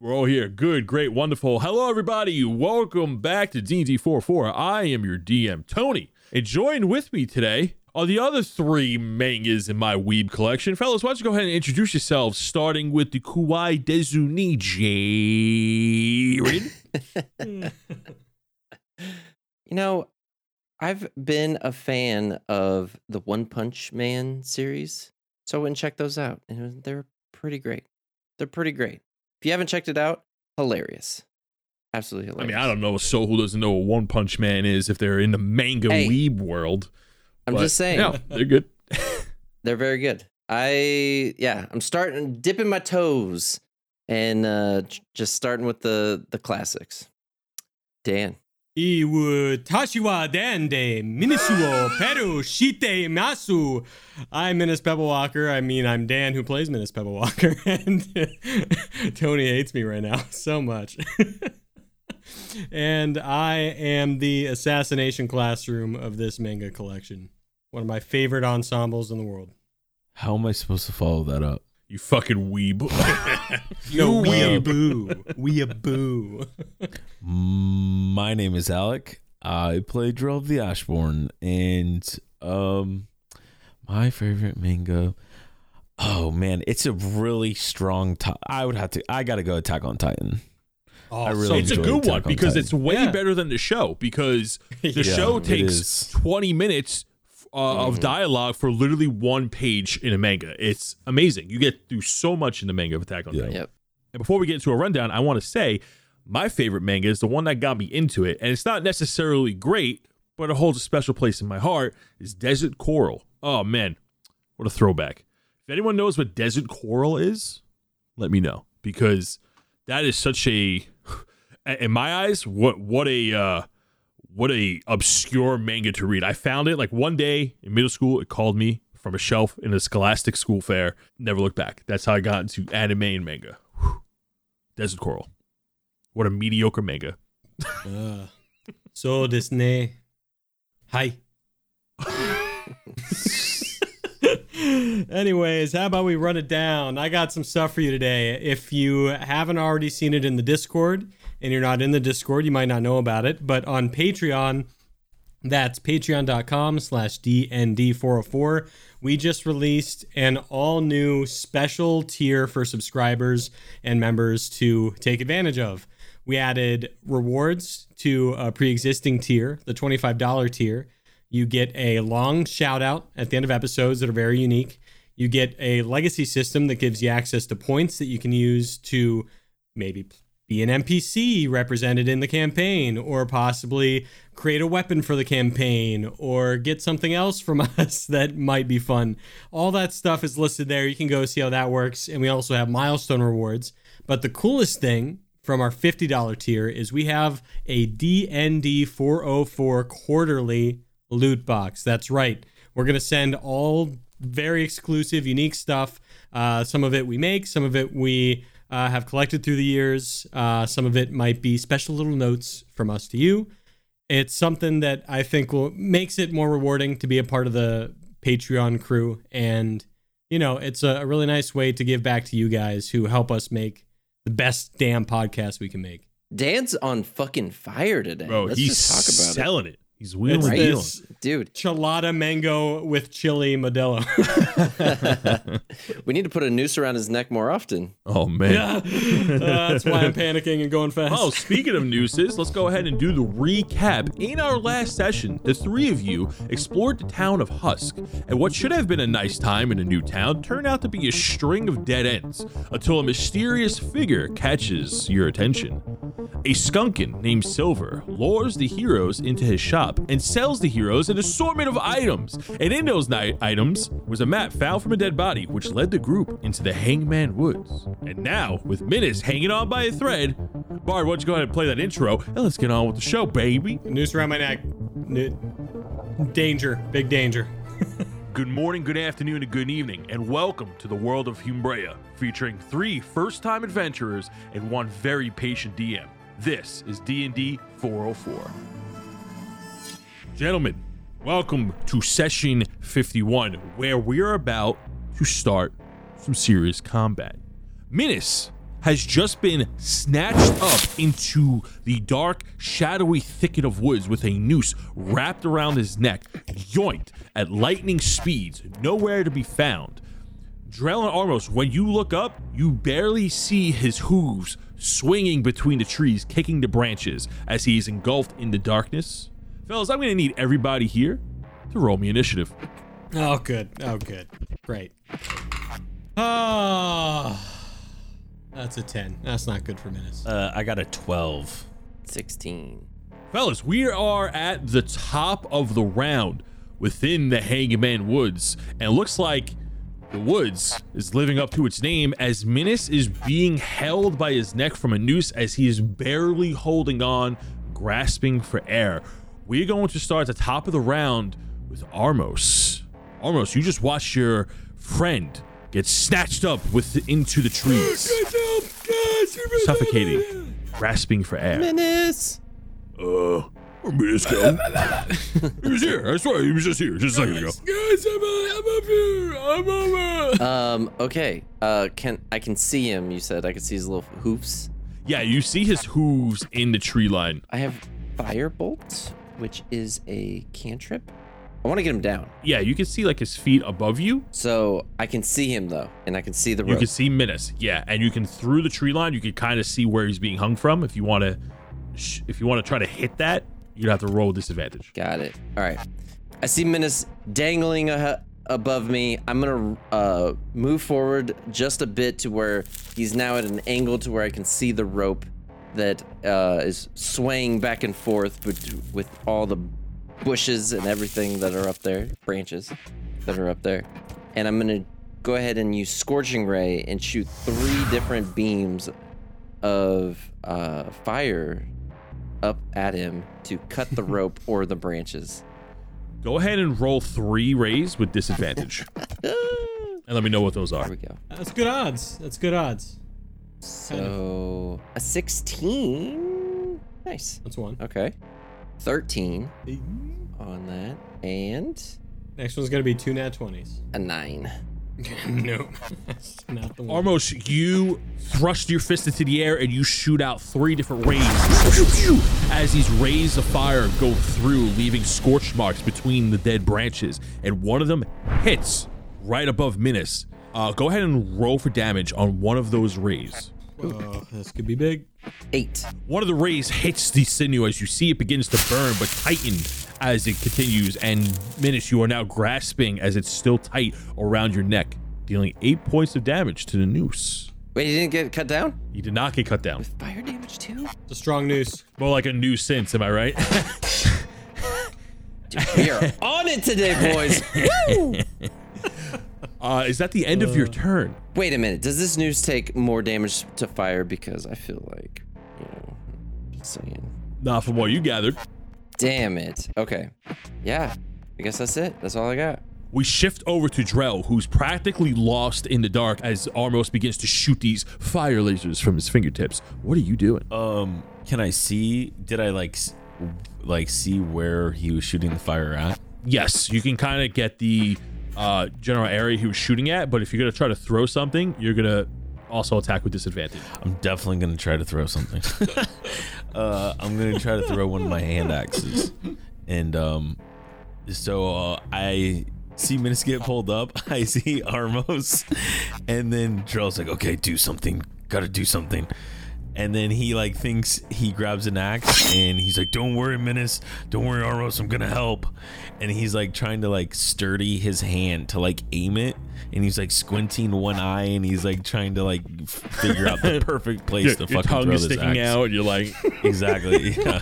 We're all here. Good, great, wonderful. Hello, everybody. Welcome back to D&D 404. I am your DM, Tony. And join with me today are the other three mangas in my weeb collection. Fellas, why don't you go ahead and introduce yourselves, starting with the Kuwai Dezuni Jared. You know, I've been a fan of the One Punch Man series, so I went and checked those out, and they're pretty great. They're pretty great. If you haven't checked it out, hilarious, absolutely hilarious. I mean, I don't know a soul who doesn't know what One Punch Man is if they're in the manga Hey. weeb world. I'm just saying, Yeah, they're good. they're very good. I yeah, I'm starting dipping my toes and uh just starting with the the classics. Dan, いわたしはでんでミニスをペルしています。I'm Minis Pebblewalker. I mean, I'm Dan who plays Minis Pebblewalker. And Tony hates me right now so much. and I am the assassination classroom of this manga collection. One of my favorite ensembles in the world. How am I supposed to follow that up? You fucking weeb. No, we a weeb. boo. We a boo. My name is Alec. I play Drell of the Ashborn, and um, my favorite manga. Oh man, it's a really strong. Ti- I would have to. I gotta go Attack on Titan. Oh, I really So it's a good Attack one on because Titan. it's way Yeah. better than the show because the Yeah, show takes 20 minutes uh, of dialogue for literally one page in a manga. It's amazing. You get through so much in the manga of Attack on Yeah. Titan. Yep. And before we get into a rundown, I want to say my favorite manga is the one that got me into it. And it's not necessarily great, but it holds a special place in my heart is Desert Coral. Oh man, what a throwback. If anyone knows what Desert Coral is, let me know because that is such a in my eyes what what a uh what a obscure manga to read. I found it like one day in middle school. It called me from a shelf in a Scholastic school fair. Never looked back. That's how I got into anime and manga. Whew. Desert Coral. What a mediocre manga. uh, so Disney. Hi. Anyways, how about we run it down? I got some stuff for you today. If you haven't already seen it in the Discord, and you're not in the Discord, you might not know about it. But on Patreon, that's patreon.com slash DND404. We just released an all new special tier for subscribers and members to take advantage of. We added rewards to a pre existing tier, the $25 tier. You get a long shout out at the end of episodes that are very unique. You get a legacy system that gives you access to points that you can use to maybe be an NPC represented in the campaign, or possibly create a weapon for the campaign, or get something else from us that might be fun. All that stuff is listed there. You can go see how that works. And we also have milestone rewards. But the coolest thing from our $50 tier is we have a DND 404 quarterly loot box. That's right. We're going to send all very exclusive, unique stuff. Uh, some of it we make, some of it we uh, have collected through the years. Uh, some of it might be special little notes from us to you. It's something that I think will makes it more rewarding to be a part of the Patreon crew, and you know, it's a, a really nice way to give back to you guys who help us make the best damn podcast we can make. Dan's on fucking fire today. Bro, Let's he's just talk about selling it. He's wheeling It's Right. this dude. Chelada mango with chili Modelo. we need to put a noose around his neck more often. Oh man. yeah, Uh, that's why I'm panicking and going fast. Oh, speaking of nooses, let's go ahead and do the recap. In our last session, the three of you explored the town of Husk, and what should have been a nice time in a new town turned out to be a string of dead ends until a mysterious figure catches your attention. A skunkin named Silver lures the heroes into his shop and sells the heroes an assortment of items. And in those night items was a map found from a dead body, which led the group into the Hangman Woods. And now, with Minus hanging on by a thread, Bard, why don't you go ahead and play that intro and let's get on with the show, baby. Noose around my neck. Danger, big danger. Good morning, good afternoon, and good evening, and welcome to the world of Humbrea, featuring three first-time adventurers and one very patient DM. This is D&D 404. Gentlemen, welcome to session 51, where we are about to start some serious combat. Minas has just been snatched up into the dark, shadowy thicket of woods with a noose wrapped around his neck, yoinked at lightning speeds, nowhere to be found. Drell and Armos, when you look up, you barely see his hooves swinging between the trees, kicking the branches as he is engulfed in the darkness. Fellas, I'm gonna need everybody here to roll me initiative. Oh, good. Oh, good. Great. Oh, that's a 10. That's not good for Menace. Uh, I got a 12. 16. Fellas, we are at the top of the round within the Hangman Woods, and it looks like the woods is living up to its name as Minas is being held by his neck from a noose as he is barely holding on, grasping for air. We're going to start at the top of the round with Armos. Armos, you just watched your friend get snatched up with into the trees, suffocating, grasping for air. Menace! Uh, where'd Minas go? he was here. I swear, he was just here, just a second ago. Guys, I'm, I'm up here. I'm over. Um, okay. Uh, can I can see him, you said. I can see his little hoofs. Yeah, you see his hooves in the tree line. I have Firebolt, which is a cantrip. I want to get him down. Yeah, you can see like his feet above you. So I can see him though, and I can see the rope. You can see Minus. Yeah, and you can through the tree line. You can kind of see where he's being hung from. If you want to, sh- if you want to try to hit that, you'd have to roll disadvantage. Got it. All right. I see Minus dangling a, above me. I'm gonna uh, move forward just a bit to where he's now at an angle to where I can see the rope that uh, is swaying back and forth with, with all the bushes and everything that are up there, branches that are up there. And I'm gonna go ahead and use Scorching Ray and shoot three different beams of uh, fire up at him to cut the rope or the branches. Go ahead and roll three rays with disadvantage, and let me know what those There are. we go. That's good odds. That's good odds. So a 16. Nice. That's one. Okay. 13 on that. And Next one's gonna be two nat twenties. a 9. no, that's not the one. Armos, you thrust your fist into the air and you shoot out three different rays as these rays of fire go through, leaving scorch marks between the dead branches. And one of them hits right above Minas. Uh, go ahead and roll for damage on one of those rays. Oh, this could be big. 8. One of the rays hits the sinew as you see it begins to burn but tighten as it continues. And Minas, you are now grasping as it's still tight around your neck, dealing eight points of damage to the noose. Wait, he didn't get cut down? You did not get cut down. With fire damage too? It's a strong noose. More like a nuisance, am I right? Dude, we are on it today, boys. Woo! Uh, is that the end of your turn? Wait a minute. Does this noose take more damage to fire? Because I feel like, you know, just saying. Not from what you gathered. Damn it. Okay. Yeah. I guess that's it. That's all I got. We shift over to Drell, who's practically lost in the dark as Armos begins to shoot these fire lasers from his fingertips. What are you doing? Um, can I see? Did I like, like see where he was shooting the fire at? Yes, you can kind of get the uh, general area he was shooting at, but if you're gonna try to throw something, you're gonna also attack with disadvantage. I'm definitely gonna try to throw something. uh, I'm gonna try to throw one of my hand axes, and um, so uh, I see Minas get pulled up. I see Armos, and then Drell's like, "Okay, do something. Got to do something." And then he like thinks he grabs an axe and he's like, "Don't worry, Minas. Don't worry, Armos. I'm gonna help." And he's like trying to like sturdy his hand to like aim it, and he's like squinting one eye and he's like trying to like figure out the perfect place Your, to your fucking tongue throw is this sticking axe. out, and you're like, Exactly. Yeah.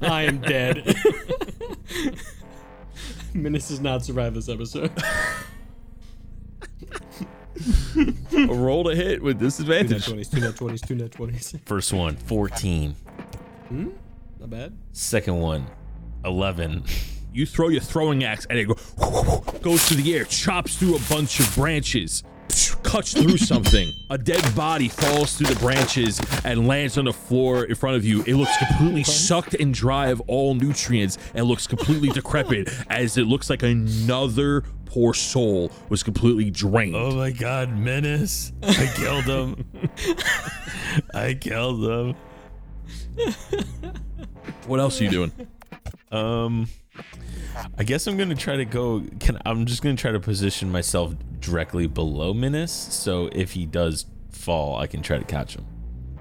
I am dead. Menace does not survive this episode. roll to hit with Two nat disadvantage. twenties. Two nat twenties. Two nat twenties. First one, 14. Hmm? Not bad. Second one, 11. You throw your throwing axe, and it go, goes through the air, chops through a bunch of branches, cuts through something. A dead body falls through the branches and lands on the floor in front of you. It looks completely sucked and dry of all nutrients and looks completely decrepit as it looks like another poor soul was completely drained. Oh my god, Menace. I killed him. I killed him. What else are you doing? Um I guess I'm gonna try to go can I'm just gonna try to position myself directly below Menace, so if he does fall, I can try to catch him.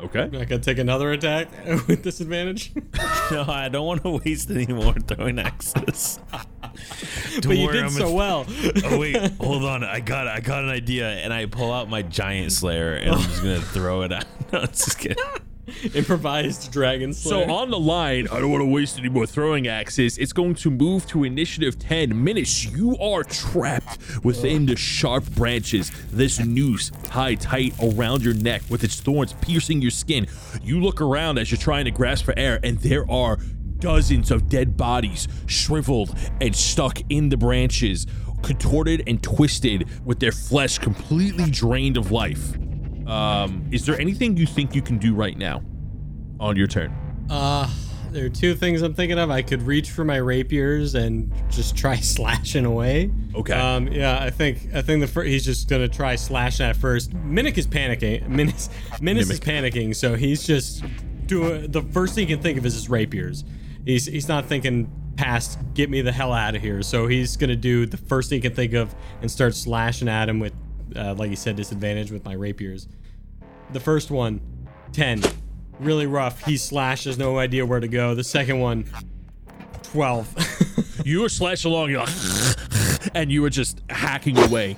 Okay. I gotta take another attack with disadvantage. No, I don't want to waste any more throwing axes. Don't but you did I'm so a- well. Oh wait, hold on. I got I got an idea, and I pull out my giant slayer, and I'm just gonna throw it out. No, it's just kidding. Improvised dragon slayer. So on the line, I don't want to waste any more throwing axes. It's going to move to initiative 10 minutes. You are trapped within the sharp branches. This noose tied tight around your neck with its thorns piercing your skin. You look around as you're trying to grasp for air, and there are dozens of dead bodies shriveled and stuck in the branches, contorted and twisted with their flesh completely drained of life. Um, is there anything you think you can do right now on your turn? Uh, there are two things I'm thinking of. I could reach for my rapiers and just try slashing away. Okay. Um, yeah, I think I think the fir- he's just gonna try slashing at first. Minnick is panicking. Minnis, Minnis is panicking, so he's just doing the first thing he can think of is his rapiers. He's he's not thinking past get me the hell out of here. So he's gonna do the first thing he can think of and start slashing at him with, uh, like you said, disadvantage with my rapiers. The first one, 10. Really rough. He slashes, no idea where to go. The second one, 12. You were slashed along, you're like, and you were just hacking away.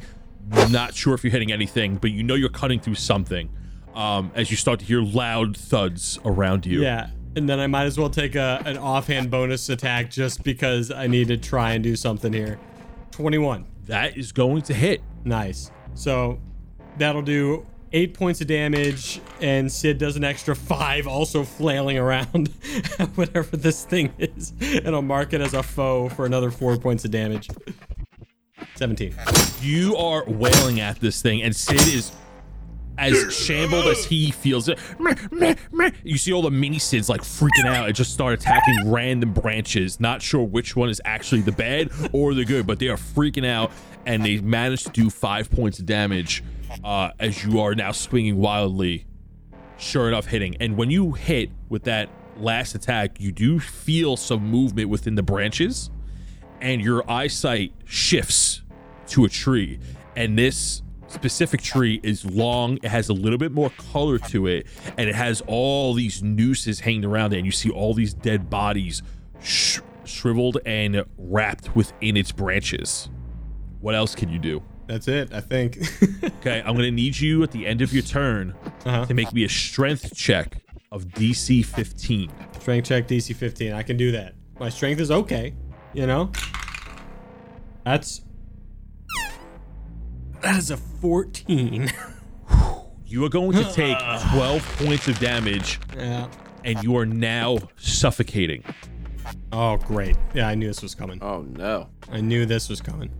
Not sure if you're hitting anything, but you know you're cutting through something. Um, as you start to hear loud thuds around you. yeah. And then I might as well take a, an offhand bonus attack just because I need to try and do something here. 21. That is going to hit. Nice. So that'll do eight points of damage, and Sid does an extra five, also flailing around whatever this thing is. And I'll mark it as a foe for another four points of damage. 17. You are wailing at this thing, and Sid is as shambled as he feels it. You see all the mini Sids like freaking out and just start attacking random branches. Not sure which one is actually the bad or the good, but they are freaking out, and they manage to do five points of damage uh, as you are now swinging wildly. Sure enough, hitting. And when you hit with that last attack, you do feel some movement within the branches and your eyesight shifts to a tree and this specific tree is long it has a little bit more color to it and it has all these nooses hanging around it and you see all these dead bodies sh- shriveled and wrapped within its branches what else can you do That's it, I think. okay i'm gonna need you at the end of your turn Uh-huh. to make me a strength check of dc 15 Strength check DC 15. I can do that. My strength is okay, you know? That's. That is a 14. you are going to take 12 points of damage yeah. and you are now suffocating Oh, great. Yeah, I knew this was coming. Oh no. I knew this was coming.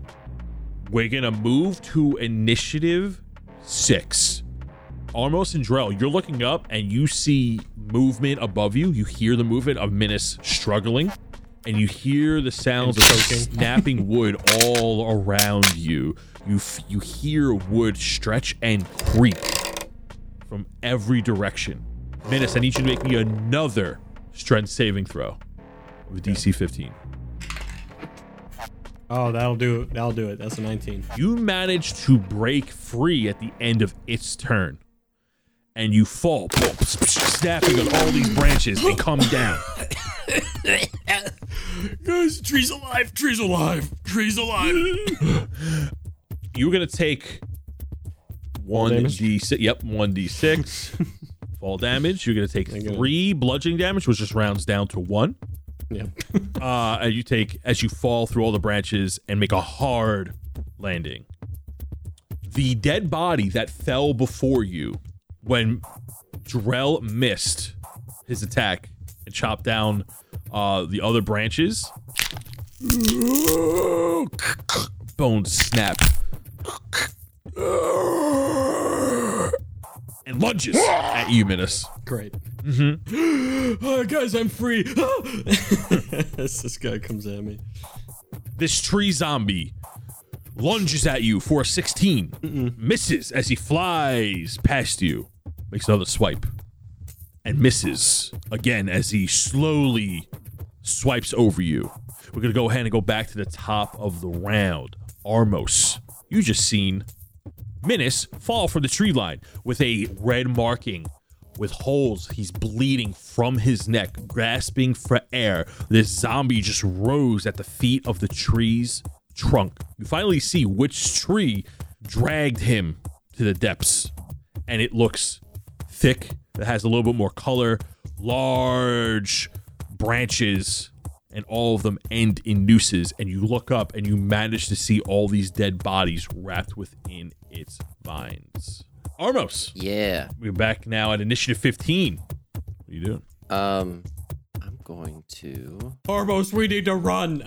We're gonna move to initiative six. Armos and Drell, you're looking up and you see movement above you. You hear the movement of Minas struggling, and you hear the sounds of snapping wood all around you. You f- you hear wood stretch and creak from every direction. Minas, I need you to make me another strength saving throw with DC 15. Oh, that'll do it. That'll do it. That's a 19. you manage to break free at the end of its turn and you fall snapping on all these branches and come down Guys, tree's alive. Tree's alive. Tree's alive. you're gonna take one d6 yep 1d6 fall damage you're gonna take I got it. three bludgeoning damage which just rounds down to one yep. uh and you take as you fall through all the branches and make a hard landing the dead body that fell before you when Drell missed his attack and chopped down uh the other branches bones snap and lunges at you, Minus. Great. Mm-hmm. oh, guys, I'm free. This guy comes at me. This tree zombie lunges at you for a 16, misses as he flies past you, makes another swipe, and misses again as he slowly swipes over you. We're gonna go ahead and go back to the top of the round. Armos, you just seen Minis fall from the tree line with a red marking with holes. He's bleeding from his neck, grasping for air. This zombie just rose at the feet of the tree's trunk. You finally see which tree dragged him to the depths, and it looks thick. It has a little bit more color, large branches, and all of them end in nooses. And you look up and you manage to see all these dead bodies wrapped within its vines. Armos, Yeah. we're back now at initiative 15. What are you doing? Um, I'm going to Armos, we need to run.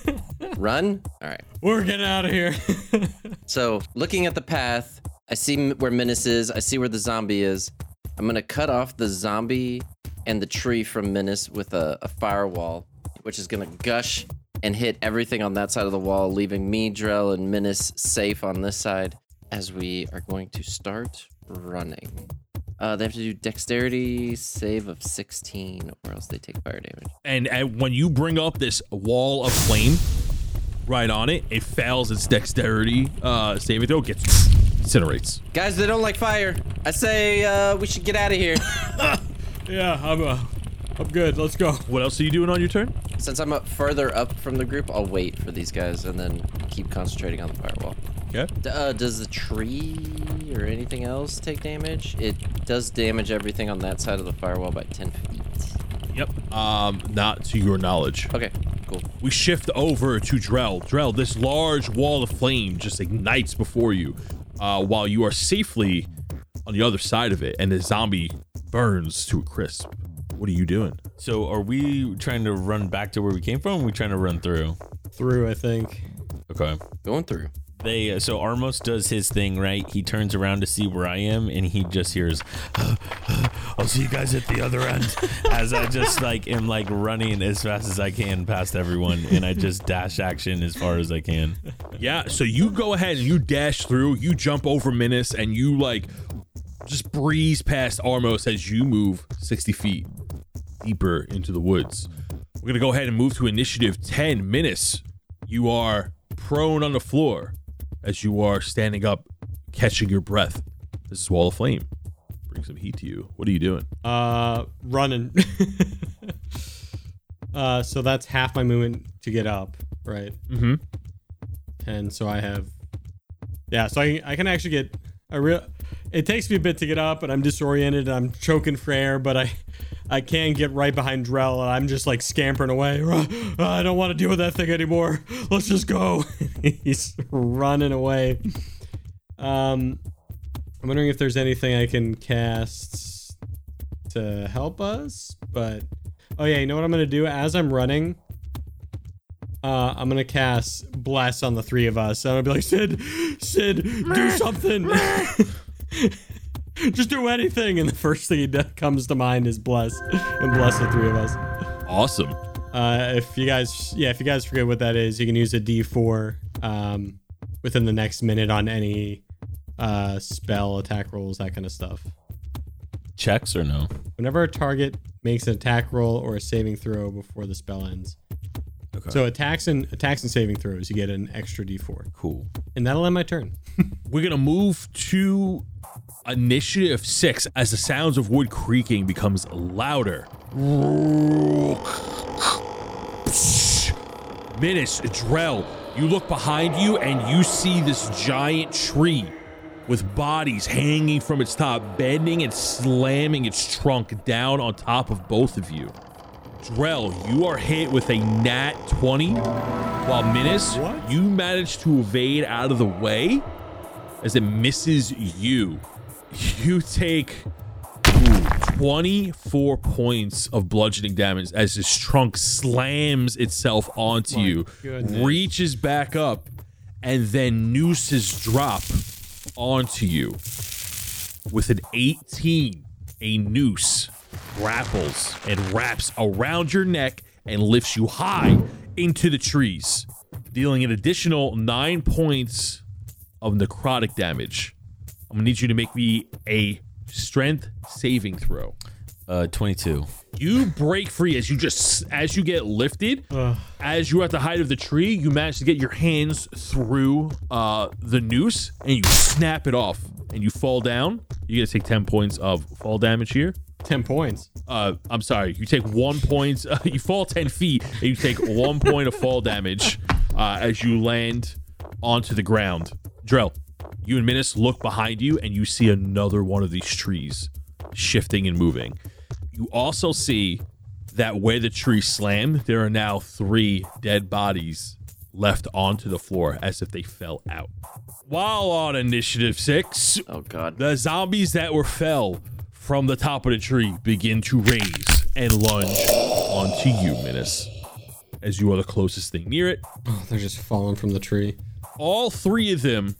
run. All right. We're getting out of here. So, looking at the path, I see where Menace is. I see where the zombie is. I'm gonna cut off the zombie and the tree from Menace with a, a firewall, which is gonna gush and hit everything on that side of the wall, leaving me, Drell, and Menace safe on this side as we are going to start running. Uh, they have to do dexterity save of 16, or else they take fire damage. And, and when you bring up this wall of flame right on it, it fails its dexterity uh, saving throw, gets incinerates. Guys, they don't like fire. I say uh, we should get out of here. yeah, I'm, uh, I'm good. Let's go. What else are you doing on your turn? Since I'm up further up from the group, I'll wait for these guys and then keep concentrating on the firewall. Okay. D- uh, does the tree or anything else take damage? It does damage everything on that side of the firewall by 10 feet. Yep. Um, not to your knowledge. Okay, cool. We shift over to Drell. Drell, this large wall of flame just ignites before you, uh, while you are safely on the other side of it, and the zombie burns to a crisp. What are you doing? So are we trying to run back to where we came from? Or are we trying to run through? Through, I think. Okay. Going through. They uh, so Armos does his thing, right? He turns around to see where I am, and he just hears, "I'll see you guys at the other end." as I just like am like running as fast as I can past everyone, and I just dash action as far as I can. Yeah, so you go ahead and you dash through, you jump over Minas, and you like just breeze past Armos as you move 60 feet deeper into the woods. We're gonna go ahead and move to initiative 10. Minas, you are prone on the floor as you are standing up, catching your breath. This is Wall of Flame. Bring some heat to you. What are you doing? Uh, running. uh, so that's half my movement to get up, right? Mm-hmm. And so I have, yeah. So I I can actually get a real. It takes me a bit to get up, and I'm disoriented. And I'm choking for air, but I. I can get right behind Drell, and I'm just like scampering away. I don't want to deal with that thing anymore. Let's just go. He's running away. Um, I'm wondering if there's anything I can cast to help us, but oh yeah, you know what I'm gonna do as I'm running. Uh, I'm gonna cast bless on the three of us. I'm gonna be like, Sid, Sid, do something. Just do anything, and the first thing that comes to mind is bless, and bless the three of us. Awesome. Uh, if you guys, yeah, if you guys forget what that is, you can use a D4 um, within the next minute on any uh, spell, attack rolls, that kind of stuff. Checks or no? Whenever a target makes an attack roll or a saving throw before the spell ends. Okay. So attacks and attacks and saving throws, you get an extra D4, Cool. and that'll end my turn. We're gonna move to initiative six as the sounds of wood creaking becomes louder. Minis, Drell, you look behind you and you see this giant tree with bodies hanging from its top, bending and slamming its trunk down on top of both of you. Drell, you are hit with a nat 20, while Minis, What? you manage to evade out of the way as it misses you. You take ooh, 24 points of bludgeoning damage as this trunk slams itself onto My you, goodness. reaches back up, and then nooses drop onto you. with an 18, a noose grapples and wraps around your neck and lifts you high into the trees, dealing an additional nine points of necrotic damage. I'm gonna need you to make me a strength saving throw. Uh, 22. You break free as you just as you get lifted. As you're at the height of the tree, you manage to get your hands through uh, the noose and you snap it off, and you fall down. You're gonna take ten points of fall damage here. 10 points. Uh, I'm sorry. You take one point. Uh, you fall ten feet, and you take one point of fall damage uh, as you land onto the ground. Drell, you and Minus look behind you, and you see another one of these trees shifting and moving. You also see that where the tree slammed, there are now three dead bodies left onto the floor as if they fell out. While on initiative six, Oh God. the zombies that were fell from the top of the tree begin to raise and lunge onto you, Minus, as you are the closest thing near it. Oh, they're just falling from the tree. All three of them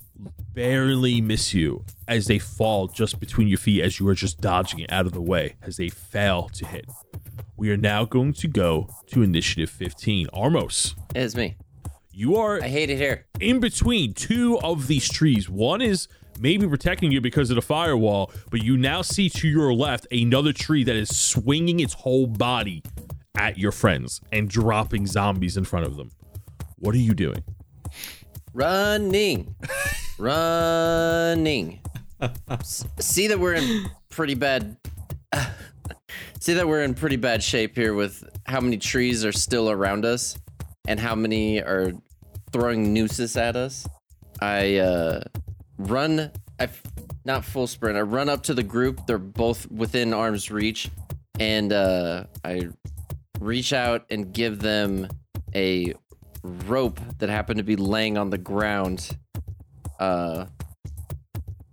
barely miss you as they fall just between your feet as you are just dodging it out of the way as they fail to hit. We are now going to go to initiative 15. Armos, It's me. you are I hate it here. in between two of these trees. One is maybe protecting you because of the firewall, but you now see to your left another tree that is swinging its whole body at your friends and dropping zombies in front of them. What are you doing? Running. Running. See that we're in pretty bad. See that we're in pretty bad shape here with how many trees are still around us and how many are throwing nooses at us. I uh, run. I not full sprint. I run up to the group. They're both within arm's reach, and uh, I reach out and give them a rope that happened to be laying on the ground uh,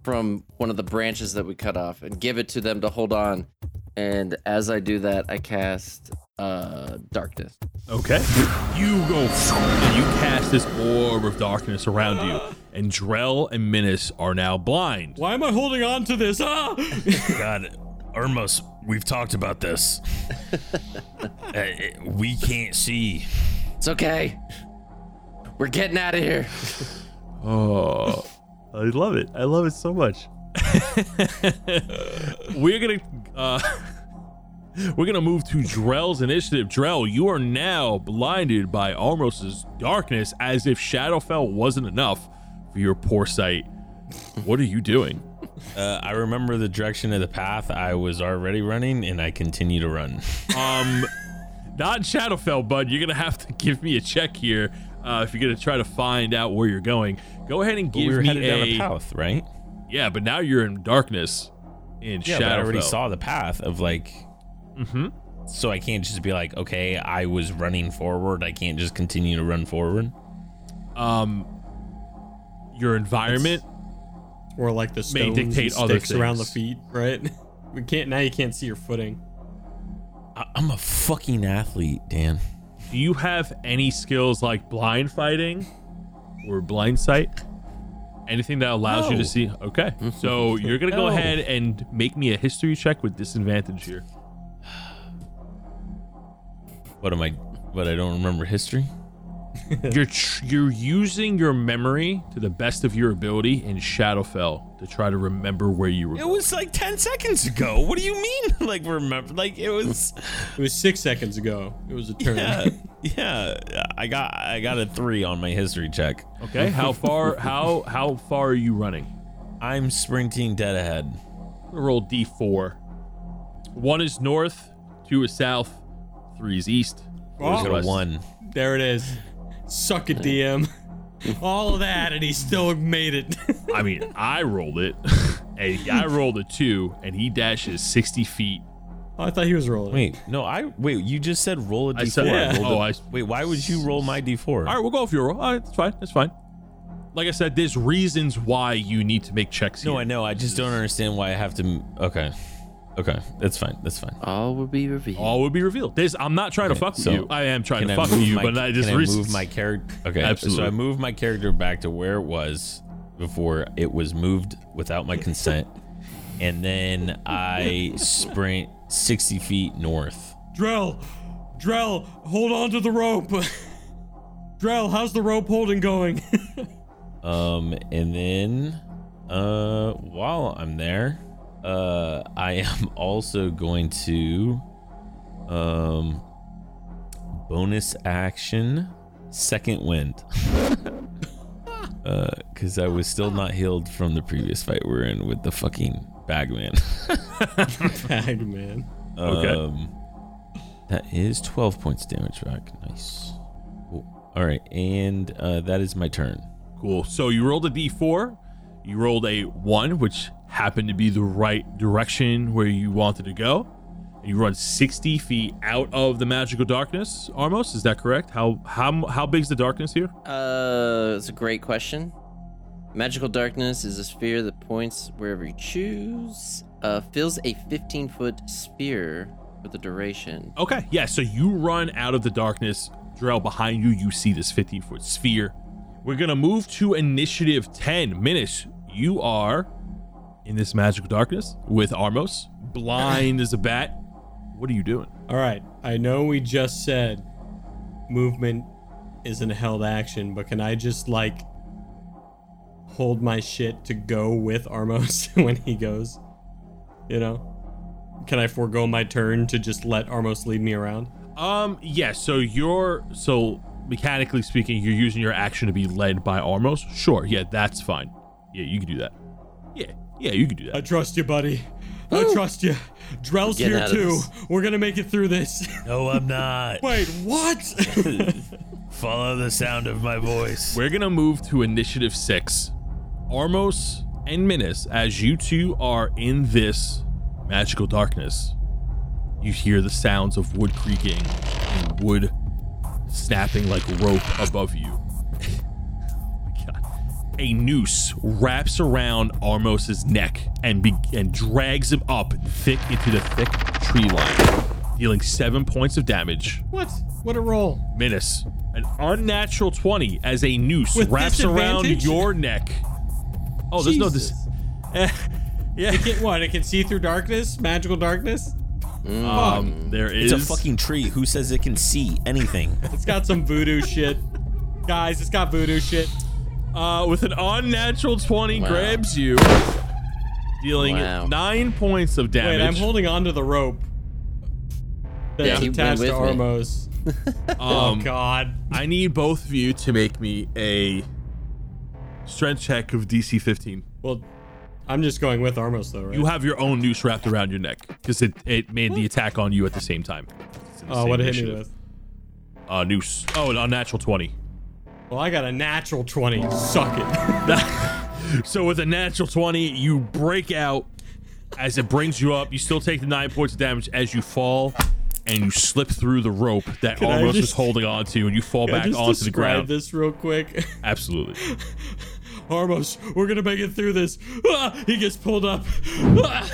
from one of the branches that we cut off and give it to them to hold on. And as I do that, I cast uh, darkness. Okay. You go and you cast this orb of darkness around you, and Drell and Minas are now blind. Why am I holding on to this? Ah! God, Armos, we've talked about this. Uh, we can't see. It's okay. We're getting out of here. Oh, I love it. I love it so much. we're gonna uh, we're gonna move to Drell's initiative. Drell, you are now blinded by Armos's darkness, as if Shadowfell wasn't enough for your poor sight. What are you doing? Uh, I remember the direction of the path I was already running, and I continue to run. Um, not Shadowfell, bud. You're gonna have to give me a check here uh, if you're gonna try to find out where you're going. Go ahead and But give we were me headed a down a path, right? yeah, but now you're in darkness in Yeah, Shadowfell. but I already saw the path of like. Mm-hmm. So I can't just be like, okay, I was running forward. I can't just continue to run forward. um your environment or like the May stones dictate and other sticks around the feet, right? We can't now. You can't see your footing. I- I'm a fucking athlete, Dan. Do you have any skills like blind fighting or blind sight anything that allows you to see okay so you're gonna go No. ahead and make me a history check with disadvantage here What am I? What I don't remember history. you're tr- you're using your memory to the best of your ability in shadowfell to try to remember where you were It was like ten seconds ago. What do you mean? Like remember? Like it was. It was six seconds ago. It was a turn. Yeah, yeah. I got I got a three on my history check. okay how far how how far are you running I'm sprinting dead ahead. I'm roll d4 one is north two is south three is east Oh. Got a one. There it is. Suck it, DM. All of that, and he still made it. I mean, I rolled it, and I rolled a two, and he dashes sixty feet. Oh, I thought he was rolling. Wait, no, I wait. You just said roll a d4. I said, Yeah. rolled oh, a- I. wait, why would you roll my d4? All right, we'll go with your roll. All right, that's fine. That's fine. Like I said, there's reasons why you need to make checks. No, here. I know. I just don't understand why I have to. Okay, okay, that's fine. That's fine. All will be revealed. All will be revealed. There's, I'm not trying to fuck with so you. I am trying to I fuck with you, my, but I just can I reasons. move my character? Okay, Absolutely. So I moved my character back to where it was before it was moved without my consent, and then I sprint 60 feet north. Drell, Drell, hold on to the rope. Drell, how's the rope holding going? Um, and then, uh, while I'm there, uh, I am also going to, um, bonus action, second wind. uh, cause I was still not healed from the previous fight we are in with the fucking bagman. Bag man. Okay. Um, that is 12 points damage back. Nice. Cool. All right. And, uh, that is my turn. Cool. So you rolled a d4. You rolled a one, which happened to be the right direction where you wanted to go. And you run 60 feet out of the magical darkness. Armos, is that correct? How how how big's the darkness here? Uh, it's a great question. Magical darkness is a sphere that points wherever you choose. Uh, fills a 15 foot sphere for the duration. Okay, yeah. So you run out of the darkness. Drell, behind you, you see this 15 foot sphere. We're gonna move to initiative 10. Minis, you are in this magical darkness with Armos, blind as a bat. What are you doing? All right. I know we just said movement isn't a held action, but can I just like hold my shit to go with Armos when he goes? You know? Can I forego my turn to just let Armos lead me around? Um, yeah, so you're so mechanically speaking, you're using your action to be led by Armos. Sure, yeah, that's fine. Yeah, you can do that. Yeah, yeah, you can do that. I trust you, buddy. I oh. trust you. Drell's Getting here out of too. this. We're gonna make it through this. No, I'm not. Wait, what? Follow the sound of my voice. We're gonna move to initiative six. Armos and Minis, as you two are in this magical darkness, you hear the sounds of wood creaking and wood snapping like rope above you. God. A noose wraps around Armos's neck and be- and drags him up thick into the thick tree line, dealing seven points of damage. what? What a roll. Minis, an unnatural 20 as a noose With wraps around your neck. Oh, there's no Jesus. dis. Eh, yeah. It can, what? It can see through darkness? Magical darkness? Um, there is It's a fucking tree. Who says it can see anything? It's got some voodoo shit. Guys, it's got voodoo shit. Uh, with an unnatural 20 Wow. grabs you, dealing Wow. nine points of damage. Wait, I'm holding onto the rope. That's Yeah, he went attached to with me. Armos. oh Um, God. I need both of you to make me a strength check of DC 15. Well, I'm just going with Armos though, right? You have your own noose wrapped around your neck because it, it made the attack on you at the same time. The oh, same what it hit me with? Uh, noose. Oh, an unnatural 20. Well, I got a natural 20. Suck it. So with a natural 20, you break out as it brings you up. You still take the nine points of damage as you fall and you slip through the rope that Can I Armos was just- holding onto you and you fall back just onto the ground. describe ground. this real quick. Absolutely. Armos, we're gonna make it through this. Ah, he gets pulled up. Ah,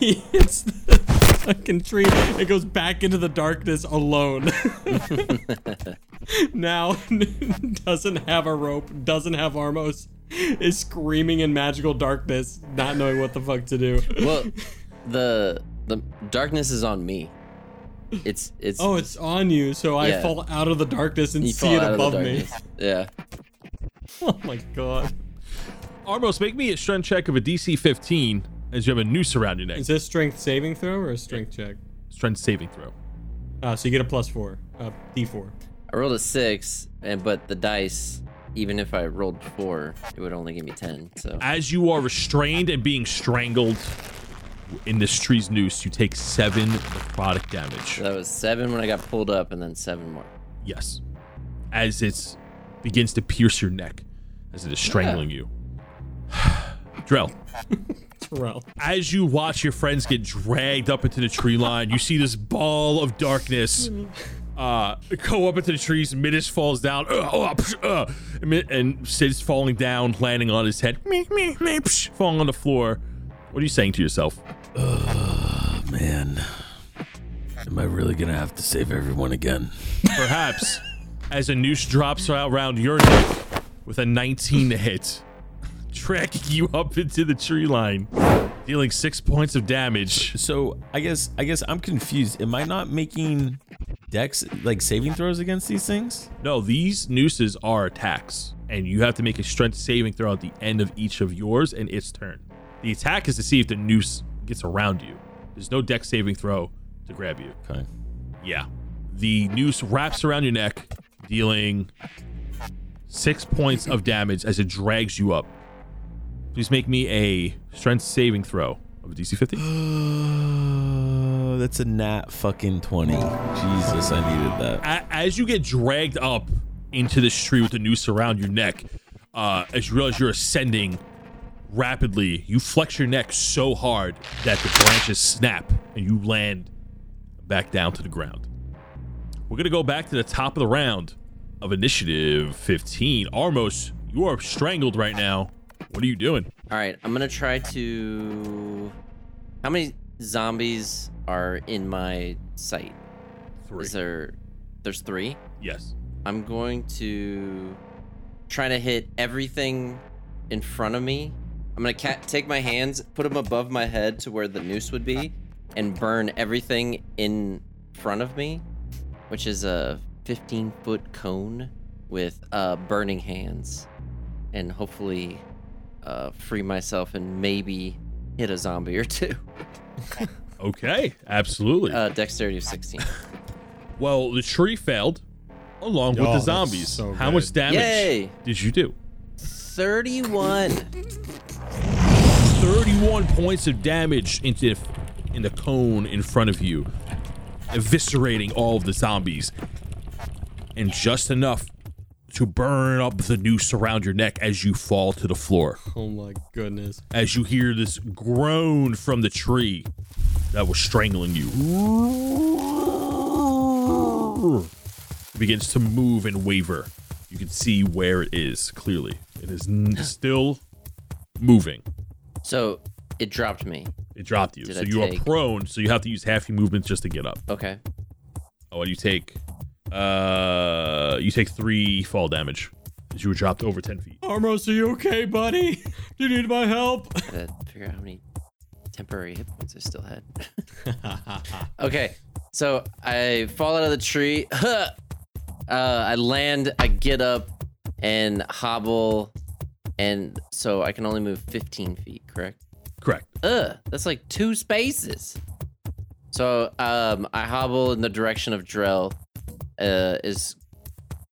he hits the fucking tree it goes back into the darkness alone. now doesn't have a rope, doesn't have Armos, is screaming in magical darkness, not knowing what the fuck to do. Well, the the darkness is on me. It's it's Oh, it's on you, so I fall out of the darkness and you see it out of the above me. Yeah. Oh my god. Armos, make me a strength check of a DC 15 as you have a noose around your neck. Is this strength saving throw or a strength check? Strength saving throw. Ah, so you get a plus four, uh, D4. I rolled a six, and but the dice, even if I rolled four, it would only give me ten. So As you are restrained and being strangled in this tree's noose, you take seven necrotic damage. that was seven when I got pulled up, and then seven more. Yes. As it begins to pierce your neck, as it is strangling you. Drell, Terrell. as you watch your friends get dragged up into the tree line, you see this ball of darkness uh, go up into the trees. Midas falls down, uh, uh, psh, uh, and Mi- and Sid's falling down, landing on his head, me, me, me, psh, falling on the floor. What are you saying to yourself? Man, am I really gonna have to save everyone again? Perhaps as a noose drops around your neck with a 19 to hit, tracking you up into the tree line. dealing six points of damage. So I guess I guess I'm confused. Am I not making dex like saving throws against these things? No, these nooses are attacks, and you have to make a strength saving throw at the end of each of yours and its turn. The attack is to see if the noose gets around you. There's no dex saving throw to grab you. Okay. Yeah. The noose wraps around your neck, dealing six points of damage as it drags you up. Please make me a strength saving throw of a DC 50. Oh, that's a nat fucking 20. Jesus, I needed that. As you get dragged up into this tree with the noose around your neck, uh, as you realize you're ascending rapidly, you flex your neck so hard that the branches snap and you land back down to the ground. We're gonna go back to the top of the round of initiative 15. Armos, you are strangled right now. What are you doing? All right, I'm gonna try to. How many zombies are in my sight? Three. Is there? There's three. yes. I'm going to try to hit everything in front of me. I'm gonna ca- take my hands, put them above my head to where the noose would be, and burn everything in front of me, which is a 15 foot cone with uh, burning hands, and hopefully uh, free myself and maybe hit a zombie or two. Okay, absolutely. Uh, dexterity of 16. well, the tree failed along with Oh, the zombies. so How good. much damage Yay! did you do? 31. 31 points of damage into in the cone in front of you, eviscerating all of the zombies, and just enough to burn up the noose around your neck as you fall to the floor. Oh my goodness. As you hear this groan from the tree that was strangling you, it begins to move and waver. You can see where it is clearly. It is n- still moving. So it dropped me. It dropped you. Did so I you take- are prone, so you have to use half your movement just to get up. Okay. Oh, and you take uh you take three fall damage. As you were dropped over ten feet. Armos, are you okay, buddy? Do you need my help? Gotta figure out how many temporary hit points I still had. okay. So I fall out of the tree. uh, I land, I get up and hobble. And so I can only move 15 feet, correct? Correct. Ugh, that's like two spaces. So um, I hobble in the direction of Drell uh, as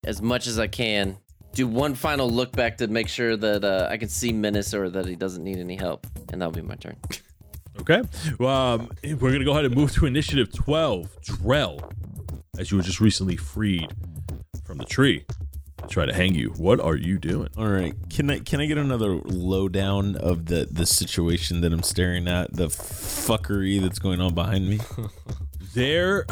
as much as I can. Do one final look back to make sure that uh, I can see Menace or that he doesn't need any help, and that'll be my turn. Okay. Well, um, we're gonna go ahead and move to initiative twelve. Drell, as you were just recently freed from the tree, to try to hang you. What are you doing? All right. Can I can I get another lowdown of the the situation that I'm staring at, the fuckery that's going on behind me? There,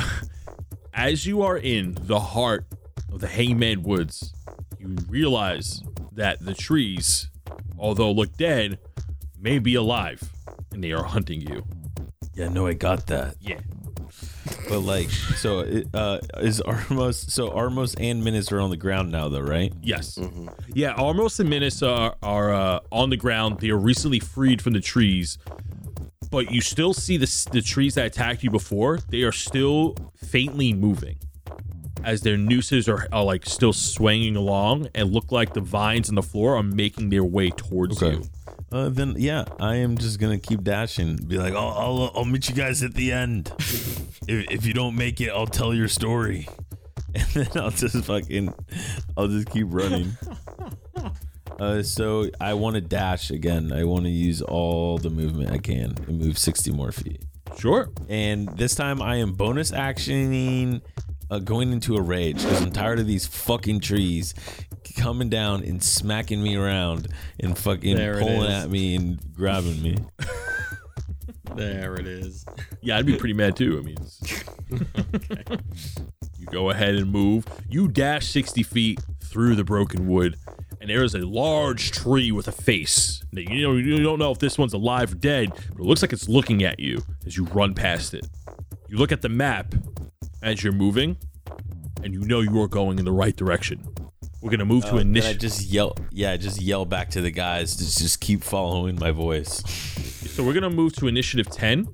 as you are in the heart of the Hangman Woods, you realize that the trees, although look dead, may be alive, and they are hunting you. Yeah, no, I got that. Yeah. But like, so it, uh, is Armos? So Armos and Minas are on the ground now, though, right? Yes. Yeah, Armos and Minas are, are uh, on the ground. They are recently freed from the trees, but you still see the, the trees that attacked you before. They are still faintly moving as their nooses are, are like still swinging along and look like the vines on the floor are making their way towards Okay. you. Uh, then yeah, I am just gonna keep dashing. Be like, I'll I'll, I'll meet you guys at the end. if if you don't make it, I'll tell your story, and then I'll just fucking, I'll just keep running. Uh, so I want to dash again. I want to use all the movement I can and move sixty more feet. Sure. And this time I am bonus actioning, uh, going into a rage because I'm tired of these fucking trees coming down and smacking me around and fucking There it pulling is. at me and grabbing me. There it is. Yeah, I'd be pretty mad too. I mean, it's- you go ahead and move. You dash 60 feet through the broken wood, and there is a large tree with a face. Now, you know, you don't know if this one's alive or dead, but it looks like it's looking at you as you run past it. You look at the map as you're moving, and you know you are going in the right direction. We're gonna move to oh, then initiative. just yell, yeah, just yell back to the guys to just keep following my voice. So we're gonna move to initiative 10.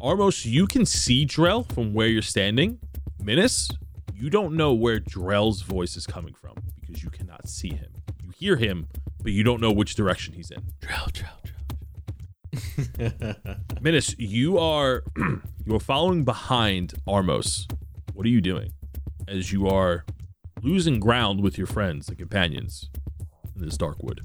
Armos, you can see Drell from where you're standing. Minus, you don't know where Drell's voice is coming from because you cannot see him. You hear him, but you don't know which direction he's in. Drill, drill, drill. Minus, you are you are following behind Armos. What are you doing? As you are losing ground with your friends and companions in this dark wood.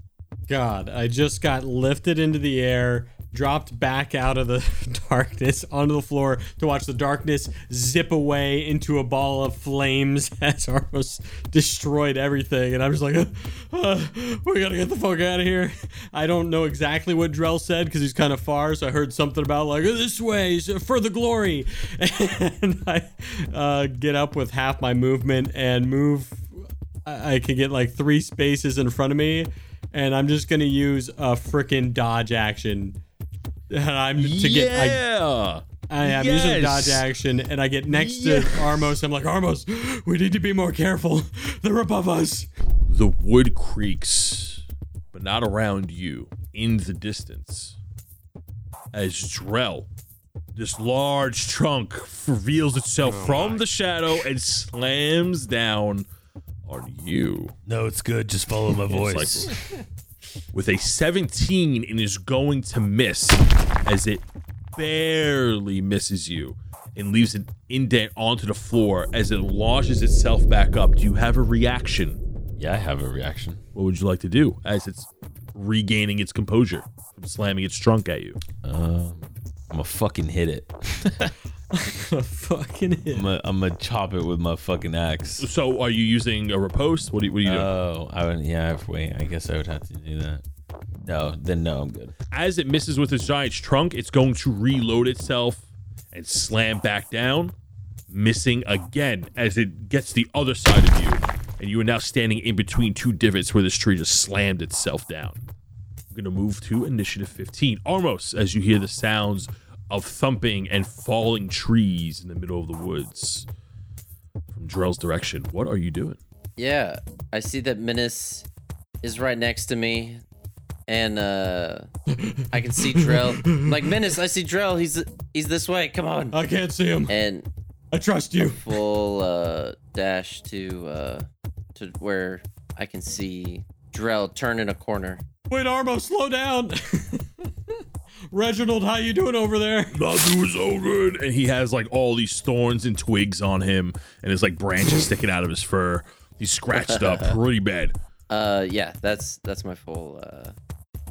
God, I just got lifted into the air, dropped back out of the darkness onto the floor to watch the darkness zip away into a ball of flames as Armos destroyed everything. And I'm just like, uh, uh, we gotta get the fuck out of here. I don't know exactly what Drell said because he's kind of far, so I heard something about like this way for the glory. And I uh, get up with half my movement and move. I I can get like three spaces in front of me, and I'm just gonna use a freaking dodge action. And I'm to get. I, yeah. I am using dodge action, and I get next Yes. to Armos. I'm like, Armos, we need to be more careful. They're above us. the wood creaks, but not around you, in the distance. As Drell, this large trunk reveals itself oh from the shadow and slams down on you. No, it's good. Just follow my It's voice. like- with a 17 and is going to miss as it barely misses you and leaves an indent onto the floor as it launches itself back up. Do you have a reaction? yeah, I have a reaction. What would you like to do as it's regaining its composure from slamming its trunk at you? Um, I'm gonna fucking hit it. Fucking hit. I'm gonna, I'm gonna chop it with my fucking axe. So, are you using a riposte? What are you, what are you doing? Oh, I would. Yeah, I have- wait. I guess I would have to do that. No, then no, I'm good. as it misses with its giant trunk, it's going to reload itself and slam back down, missing again as it gets the other side of you. And you are now standing in between two divots where this tree just slammed itself down. I'm going to move to initiative 15. Armos, as you hear the sounds of thumping and falling trees in the middle of the woods from Drell's direction. What are you doing? Yeah, I see that Menace is right next to me, and uh, I can see Drell. Like Menace, I see Drell. He's he's this way. Come on. I can't see him. And I trust you. full uh, dash to uh, to where I can see Drell turn in a corner. Wait, Armo, slow down. Reginald, how you doing over there? not doing so good. And he has like all these thorns and twigs on him, and his like branches sticking out of his fur. He's scratched up pretty bad. Uh, yeah, that's that's my full uh,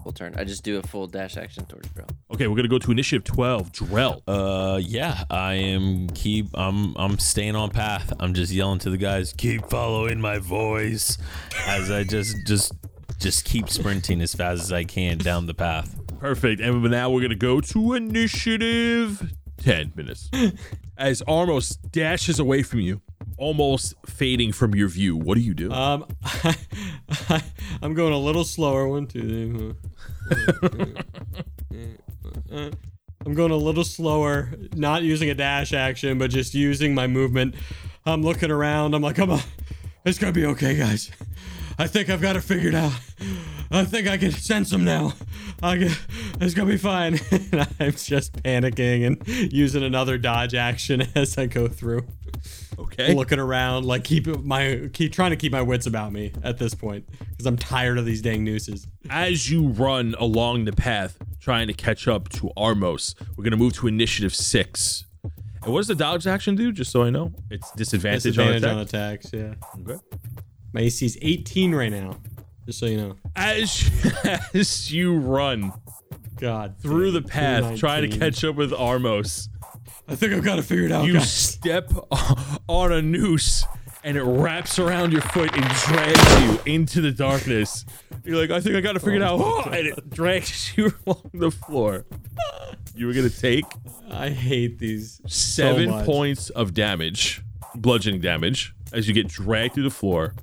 full turn. I just do a full dash action towards Drell. Okay, we're gonna go to initiative twelve. Drell. Uh, yeah, I am keep. I'm I'm staying on path. I'm just yelling to the guys, keep following my voice, as I just just just keep sprinting as fast as I can down the path. Perfect. And now we're gonna go to initiative ten Minus. As Armos dashes away from you, almost fading from your view. What do you do? Um, I'm going a little slower. One, two, three. four. I'm going a little slower, not using a dash action, but just using my movement. I'm looking around. I'm like, come on, it's gonna be okay, guys. I think I've got it figured out. I think I can sense them now. I can, it's gonna be fine. And I'm just panicking and using another dodge action as I go through okay. looking around, like keep my keep trying to keep my wits about me at this point because I'm tired of these dang nooses. As you run along the path, trying to catch up to Armos, we're gonna move to initiative six. And what does the dodge action do? Just so I know, it's disadvantage, Disadvantage on on attacks. Yeah, Okay. My AC is 18 right now. Just so you know. As as you run God, through the path, trying to catch up with Armos, I think I've got to figure it out, you guys. step on a noose and it wraps around your foot and drags you into the darkness. You're like, I think I got to figure it oh, out. and it drags you along the floor. You were going to take I hate these. seven much. points of damage, bludgeoning damage, as you get dragged through the floor,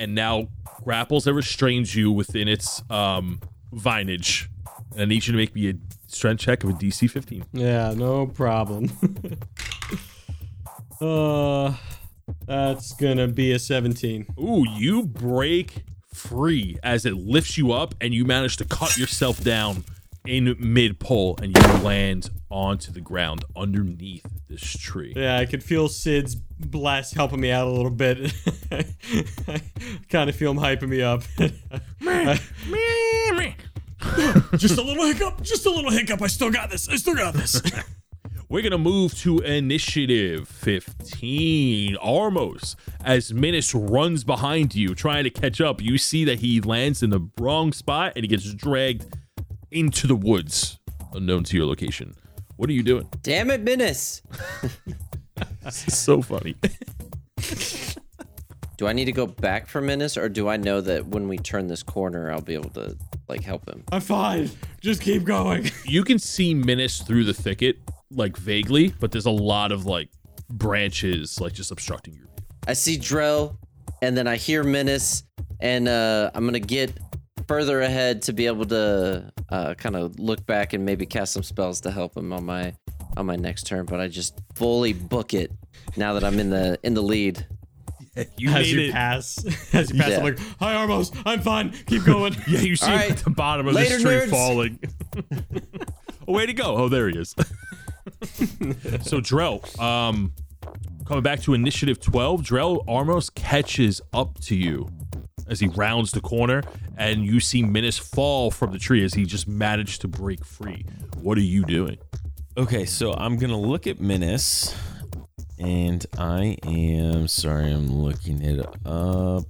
and now grapples that restrains you within its um, vinage. And I need you to make me a strength check of a DC 15. Yeah, no problem. uh, that's gonna be a 17. Ooh, you break free as it lifts you up and you manage to cut yourself down in mid pull and you land onto the ground underneath this tree. Yeah, I could feel Sid's bless helping me out a little bit. I kind of feel him hyping me up. just a little hiccup. Just a little hiccup. I still got this. I still got this. We're gonna move to initiative 15. Armos, as Minus runs behind you, trying to catch up, you see that he lands in the wrong spot and he gets dragged into the woods, unknown to your location. What are you doing? Damn it, Minus. This is so funny. Do I need to go back for Minus, or do I know that when we turn this corner, I'll be able to like help him? I'm fine. Just keep going. you can see Minus through the thicket, like vaguely, but there's a lot of like branches, like just obstructing your view. I see Drell, and then I hear Menace, Minus, and uh, I'm gonna get further ahead to be able to uh, kind of look back and maybe cast some spells to help him on my on my next turn. But I just fully book it now that I'm in the in the lead. You as made you it. pass, as you pass, Yeah. I'm like, "Hi, Armos. I'm fine. Keep going." Yeah, you see All right. at the bottom of Later, this tree nerds. falling. oh, way to go. Oh, there he is. so Drell, um coming back to initiative 12, Drell Armos catches up to you as he rounds the corner and you see Minus fall from the tree as he just managed to break free. What are you doing? Okay, so I'm gonna look at Menace, and I am sorry, I'm looking it up.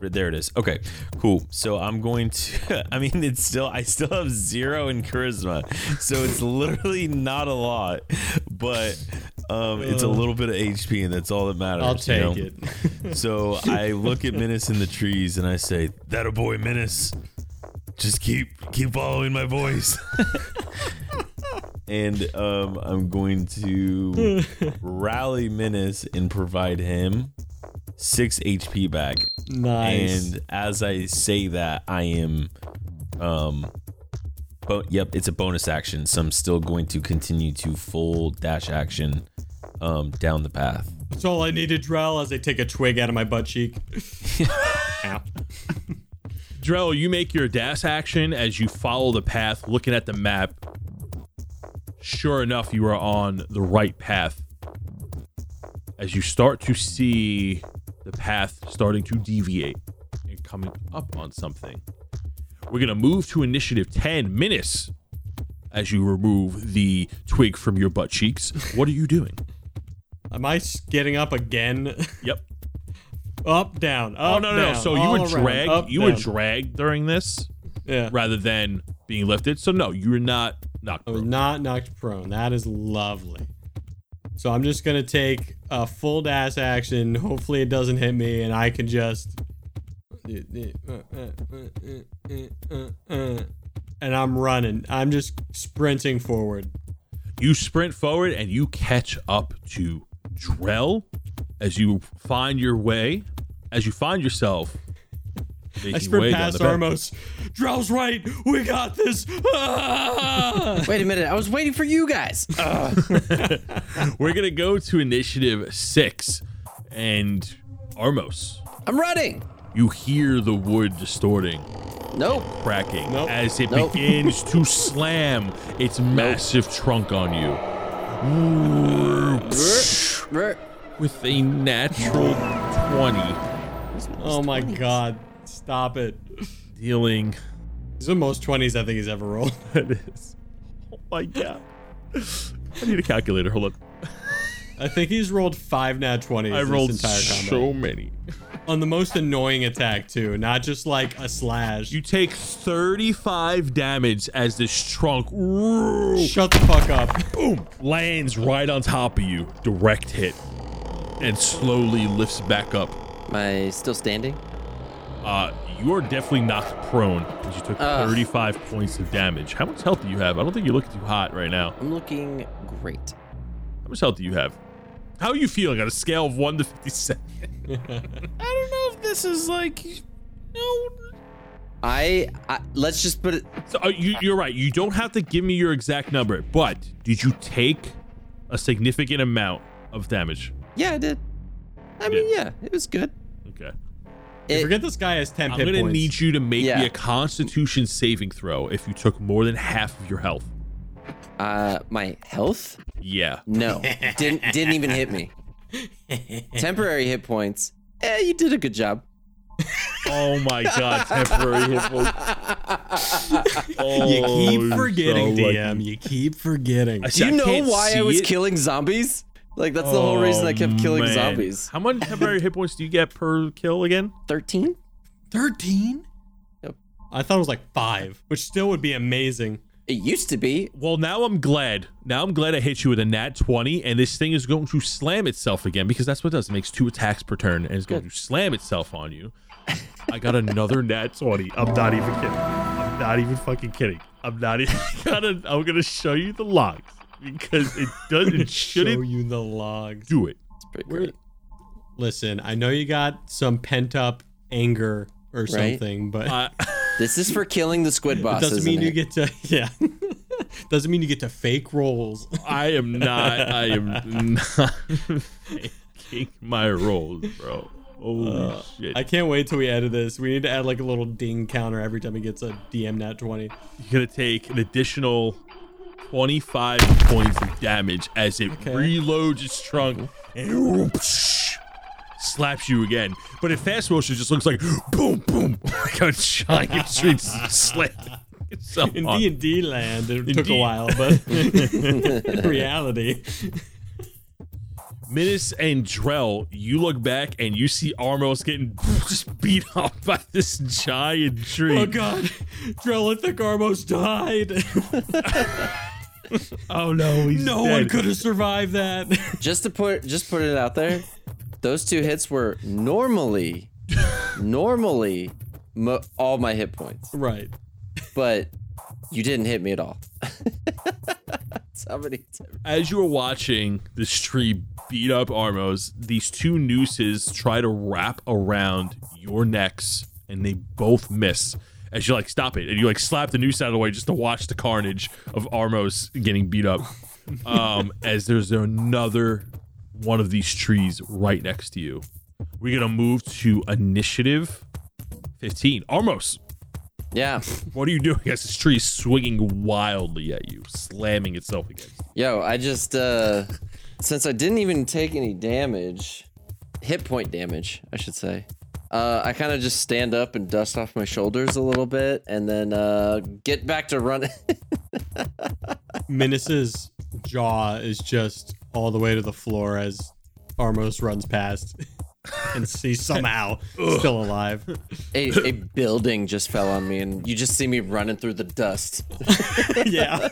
There it is. Okay, cool. So I'm going to. I mean, it's still. I still have zero in charisma, so it's literally not a lot, but um, it's a little bit of HP, and that's all that matters. I'll you take know? it. So I look at Menace in the trees, and I say, "That a boy, Menace. Just keep keep following my voice." and um, I'm going to rally Menace and provide him six HP back. Nice. And as I say that, I am, um, but yep, it's a bonus action. So I'm still going to continue to full dash action, um, down the path. That's all I needed, Drell, as I take a twig out of my butt cheek. Ow. Drell, you make your dash action as you follow the path, looking at the map. Sure enough, you are on the right path. As you start to see the path starting to deviate and coming up on something. We're going to move to initiative 10 Minus as you remove the twig from your butt cheeks. What are you doing? Am I getting up again? Yep. up, down. Oh, Up, no, no, no. down, So you were dragged. up, You were down. dragged during this Yeah. rather than being lifted. So no, you're not knocked I was prone. not knocked prone. That is lovely. So I'm just gonna take a full dash action. Hopefully it doesn't hit me, and I can just. And I'm running. I'm just sprinting forward. You sprint forward and you catch up to Drell as you find your way, as you find yourself. Making I sprint way past down the path. Armos. Drell's right. We got this. Ah! Wait a minute, I was waiting for you guys. Ugh. We're gonna go to initiative six, and Armos. I'm running. You hear the wood distorting, Nope. cracking Nope. as it Nope. begins to slam its massive trunk on you. With a natural 20, oh my god. Stop it. dealing These are the most 20s I think he's ever rolled. That is. Oh my god. I need a calculator. Hold up. I think he's rolled five nat 20s I this rolled entire combat. so many. On the most annoying attack too, not just like a slash. You take 35 damage as this trunk boom Shut the fuck up. Boom! Lands right on top of you. Direct hit. And slowly lifts back up. Am I still standing? Uh, you are definitely knocked prone because you took Ugh. 35 points of damage. How much health do you have? I don't think you're looking too hot right now. I'm looking great. How much health do you have? How are you feeling on a scale of 1 to 57? I don't know if this is like, no. I, I let's just put it. So uh, you, you're right. You don't have to give me your exact number, but did you take a significant amount of damage? Yeah, I did. I mean, yeah, it was good. Okay. It- Forget this guy has 10 I'm gonna points. need you to make Yeah. me a Constitution saving throw if you took more than half of your health. Uh, my health? Yeah. No, didn't didn't even hit me. Temporary hit points. Eh, you did a good job. Oh my god, temporary hit points. Oh, You keep forgetting, so lucky. DM. You keep forgetting. Do you I know can't why I was it. killing zombies? Like that's the whole reason I kept Oh, killing man. zombies. How many temporary hit points do you get per kill again? Thirteen? 13? Yep. I thought it was like five, which still would be amazing. It used to be. Well, now I'm glad. Now I'm glad I hit you with a nat 20, and this thing is going to slam itself again because that's what it does. It makes two attacks per turn, and it's going Good. to slam itself on you. I got another nat 20. I'm not even kidding. I'm not even fucking kidding. I'm not even gonna. I'm gonna show you the logs because it does. It Show shouldn't you the logs. do it. It's pretty Where- great. Listen, I know you got some pent up anger or Right. something, but Uh, This is for killing the squid it boss. doesn't isn't mean you it? get to yeah. doesn't mean you get to fake rolls. I am not. I am not making my rolls, bro. Holy uh, shit! I can't wait till we edit this. We need to add like a little ding counter every time he gets a DM nat 20. You're gonna take an additional 25 points of damage as it Okay. reloads its trunk and whoosh, slaps you again. But in fast motion, it just looks like boom, boom, like a giant tree slam itself In. D and D land, it took a D- while, but in reality, and Drell, you look back and you see Armos getting just beat up by this giant tree. oh god, Drell, I think Armos died. Oh, no, he's no dead. one could have survived that. Just to put just put it out there, those two hits were normally, normally, mo- all my hit points, right. but you didn't hit me at all. That's how many hits as you were watching this tree beat up Armos, these two nooses try to wrap around your necks and they both miss. As you like stop it and you like slap the noose out of the way just to watch the carnage of Armos getting beat up. Um, as there's another one of these trees right next to you. We're gonna move to initiative 15. Armos. Yeah, what are you doing as this tree is swinging wildly at you, slamming itself against you? yo, I just uh, since I didn't even take any damage, hit point damage, I should say. Uh, I kind of just stand up and dust off my shoulders a little bit, and then uh, get back to running. Minus's jaw is just all the way to the floor as Armos runs past. and he's somehow still alive. a, a building just fell on me, and you just see me running through the dust. yeah.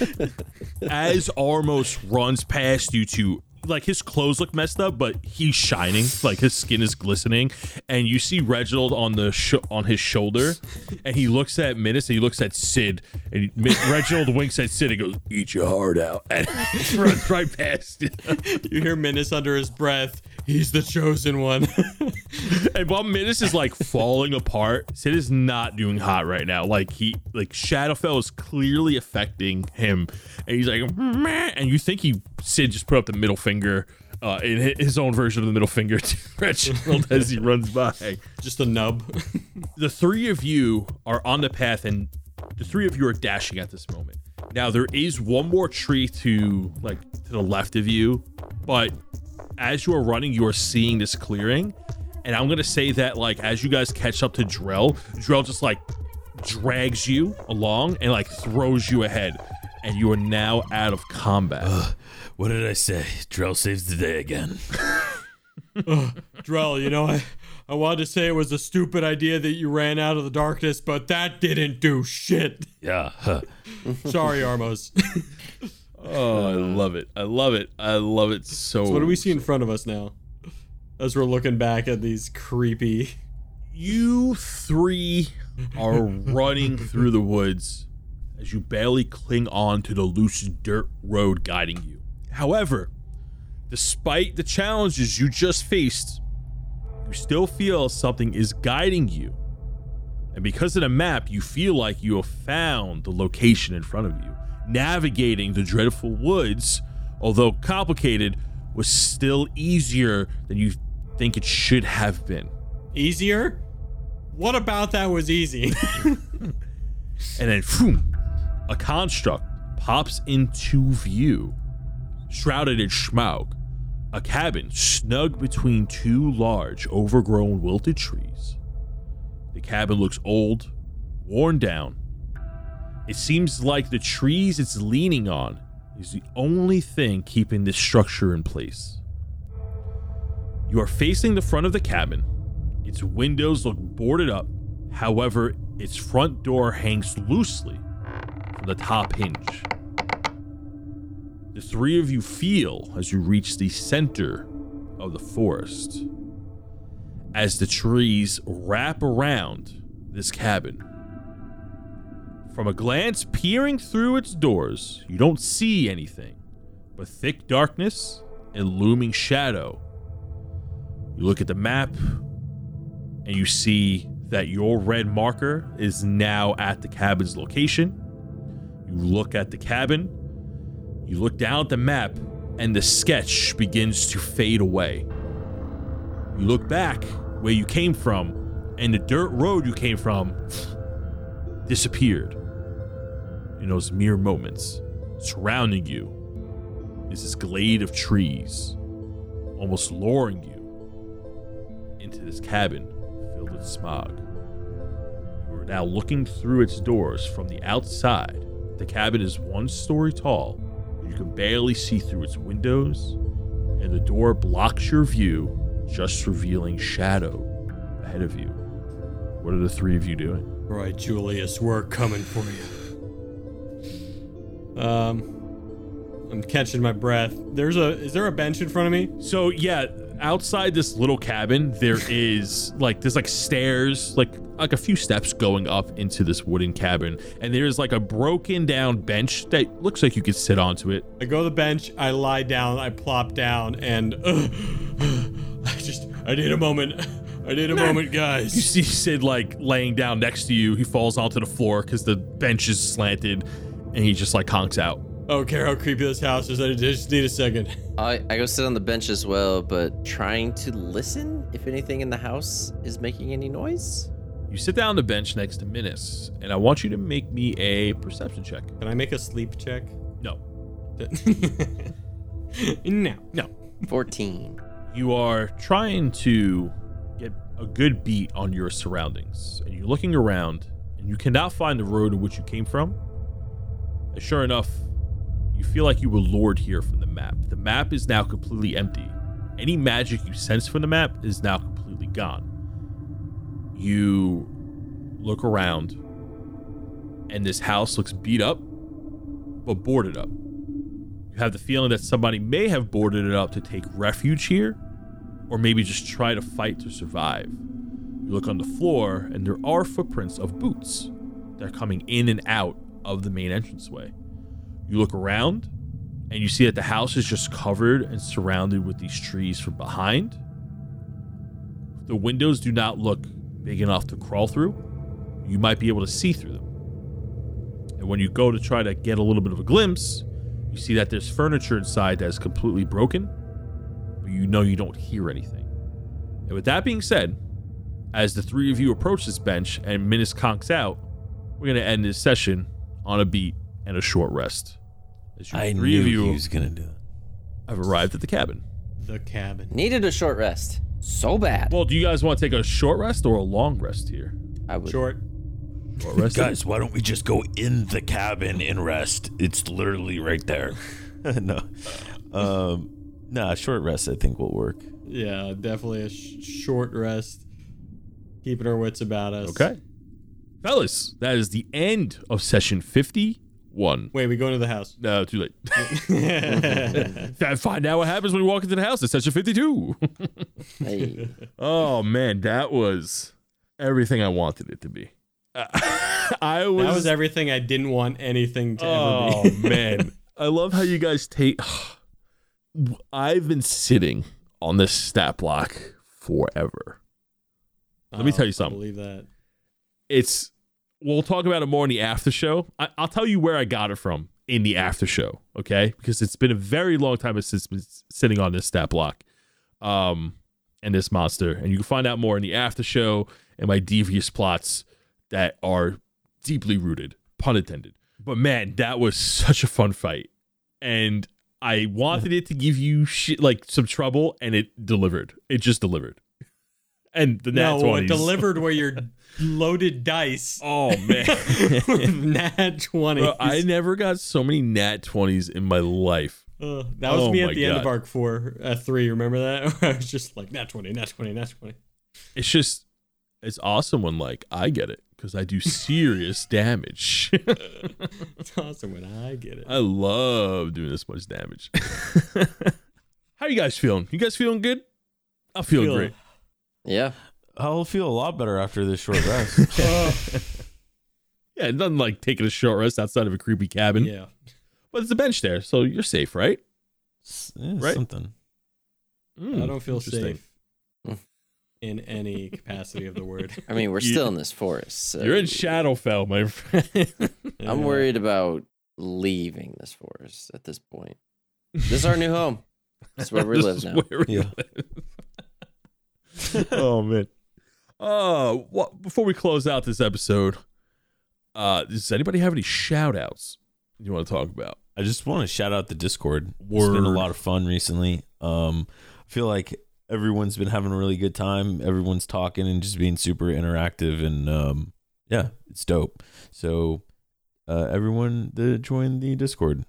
as Armos runs past you two, like his clothes look messed up, but he's shining, like his skin is glistening, and you see Reginald on the sh- on his shoulder, and he looks at Minus and he looks at Sid, and Mi- Reginald winks at Sid and goes, "Eat your heart out," and runs right past you. You hear Minus under his breath. He's the chosen one. And while Minus is like falling apart, Sid is not doing hot right now. Like he, like Shadowfell is clearly affecting him, and he's like, Meh, and you think he Sid just put up the middle finger, uh, in his own version of the middle finger to Reginald as he runs by. just a nub. The three of you are on the path, and the three of you are dashing at this moment. Now there is one more tree to like to the left of you, but as you are running, you are seeing this clearing, and I'm gonna say that like as you guys catch up to Drell, Drell just like drags you along and like throws you ahead, and you are now out of combat. What did I say? Drell saves the day again. Drell, you know, I, I wanted to say it was a stupid idea that you ran out of the darkness, but that didn't do shit. Yeah. huh. Sorry, Armos. Oh, I uh, love it! I love it! I love it so. So what do we see in front of us now? As we're looking back at these creepy. You three are running through the woods as you barely cling on to the loose dirt road guiding you. However, despite the challenges you just faced, you still feel something is guiding you. And because of the map, you feel like you have found the location in front of you. Navigating the dreadful woods, although complicated, was still easier than you think it should have been. Easier? What about that was easy? And then, boom, a construct pops into view, shrouded in schmaug. A cabin snug between two large, overgrown, wilted trees. The cabin looks old, worn down. It seems like the trees it's leaning on is the only thing keeping this structure in place. You are facing the front of the cabin. Its windows look boarded up. However, its front door hangs loosely from the top hinge. The three of you feel as you reach the center of the forest. As the trees wrap around this cabin. From a glance peering through its doors, you don't see anything but thick darkness and looming shadow. You look at the map and you see that your red marker is now at the cabin's location. You look at the cabin, you look down at the map, and the sketch begins to fade away. You look back where you came from, and the dirt road you came from disappeared. In those mere moments, surrounding you is this glade of trees, almost luring you into this cabin filled with smog. You are now looking through its doors from the outside. The cabin is one story tall. You can barely see through its windows, and the door blocks your view, just revealing shadow ahead of you. What are the three of you doing? right, Julius, we're coming for you. Um, I'm catching my breath. There's a. Is there a bench in front of me? So yeah, outside this little cabin, there is like there's like stairs, like like a few steps going up into this wooden cabin, and there's like a broken down bench that looks like you could sit onto it. I go to the bench. I lie down. I plop down, and uh, I just. I need a moment. I need a moment, guys. You see Sid like laying down next to you. He falls onto the floor because the bench is slanted, and he just like conks out. I don't care how creepy this house is. I just need a second. I, I go sit on the bench as well, but trying to listen if anything in the house is making any noise. You sit down on the bench next to Minis, and I want you to make me a perception check. Can I make a sleep check? No, no. no. 14. you are trying to get a good beat on your surroundings and you're looking around and you cannot find the road in which you came from sure enough you feel like you were lured here from the map. The map is now completely empty. Any magic you sense from the map is now completely gone. You look around and this house looks beat up but boarded up. You have the feeling that somebody may have boarded it up to take refuge here, or maybe just try to fight to survive. You look on the floor, and there are footprints of boots. They're coming in and out of the main entranceway. You look around, and you see that the house is just covered and surrounded with these trees from behind. The windows do not look big enough to crawl through. You might be able to see through them. And when you go to try to get a little bit of a glimpse, you see that there's furniture inside that is completely broken, but you know you don't hear anything. And with that being said, as the three of you approach this bench and Minis conks out, we're going to end this session on a beat and a short rest. As you I three knew of you he was gonna do it. I've arrived at the cabin. The cabin. Needed a short rest. So bad. Well, do you guys want to take a short rest or a long rest here? I would. Short. Short rest. Guys, why don't we just go in the cabin and rest? It's literally right there. no, um, nah, short rest I think will work. Yeah, definitely a sh- short rest. Keeping our wits about us. Okay. Fellas, that is the end of session 51. Wait, we go into the house. No, too late. Find out what happens when we walk into the house. It's session 52. Hey. oh, man, that was everything I wanted it to be. I was. that was everything I didn't want anything to oh, ever be. Oh, man. I love how you guys take. I've been sitting on this stat block forever. Let me Oh, tell you I something. believe that. It's. We'll talk about it more in the after show. I, I'll tell you where I got it from in the after show, okay? Because it's been a very long time since it's been sitting on this stat block. Um, and this monster. And you can find out more in the after show and my devious plots that are deeply rooted, pun intended. But man, that was such a fun fight. And I wanted it to give you shit like some trouble, and it delivered. It just delivered. And the nat no, 20s. it delivered where you're loaded dice Oh man. nat 20. I never got so many nat 20s in my life. Uh, that was Oh me at the end of arc four, uh, three. Remember that? I was just like, nat 20, nat 20, nat 20. It's just it's awesome when like I get it because I do serious damage. It's awesome when I get it. I love doing this much damage. How you guys feeling? You guys feeling good? I'm feeling Feel- great. Yeah. I'll feel a lot better after this short rest. Oh, Yeah, nothing like taking a short rest outside of a creepy cabin. yeah. But there's a bench there, so you're safe, right? Yeah, Right? Something. Mm, I don't feel safe in any capacity of the word. I mean, we're You- still in this forest. So You're in Shadowfell, my friend. I'm Yeah. worried about leaving this forest at this point. This is our new home. This is where we live now. where we Yeah. live. oh man. Uh, what? Before we close out this episode, uh, does anybody have any shout outs you want to talk about? I just want to shout out the Discord. It's been a lot of fun recently. Um, I feel like everyone's been having a really good time. Everyone's talking and just being super interactive, and um, yeah, it's dope. So, uh, everyone that join the Discord,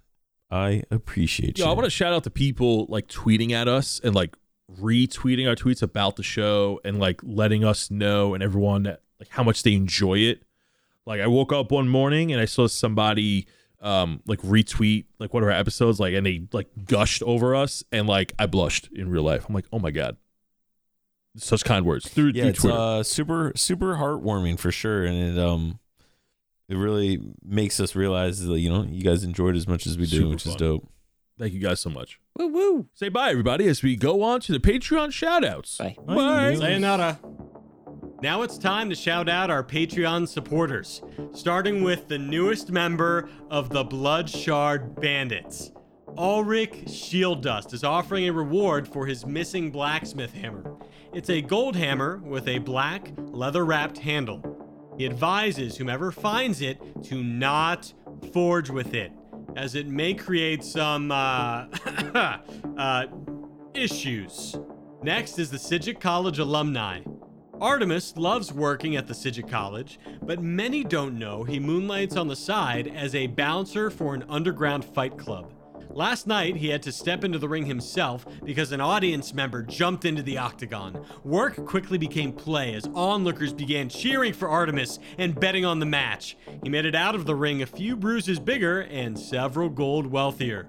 I appreciate Yo, you. I want to shout out to people like tweeting at us and like retweeting our tweets about the show and like letting us know and everyone that like how much they enjoy it. Like I woke up one morning and I saw somebody um like retweet like one of our episodes like and they like gushed over us and like I blushed in real life. I'm like, "Oh my god." Such kind words through, yeah, through it's Twitter. uh, super super heartwarming for sure, and it um, it really makes us realize that you know you guys enjoyed as much as we do, Super which is dope. Thank you guys so much. Woo woo. Say bye everybody as we go on to the Patreon shout outs. Bye. Bye. Sayonara. Now it's time to shout out our Patreon supporters, starting with the newest member of the Blood Shard Bandits. Ulrich Shield Dust is offering a reward for his missing blacksmith hammer. It's a gold hammer with a black, leather wrapped handle. He advises whomever finds it to not forge with it, as it may create some, uh, uh, issues. Next is the Sidget College alumni. Artemis loves working at the Sidget College, but many don't know he moonlights on the side as a bouncer for an underground fight club. Last night, he had to step into the ring himself because an audience member jumped into the octagon. Work quickly became play as onlookers began cheering for Artemis and betting on the match. He made it out of the ring a few bruises bigger and several gold wealthier.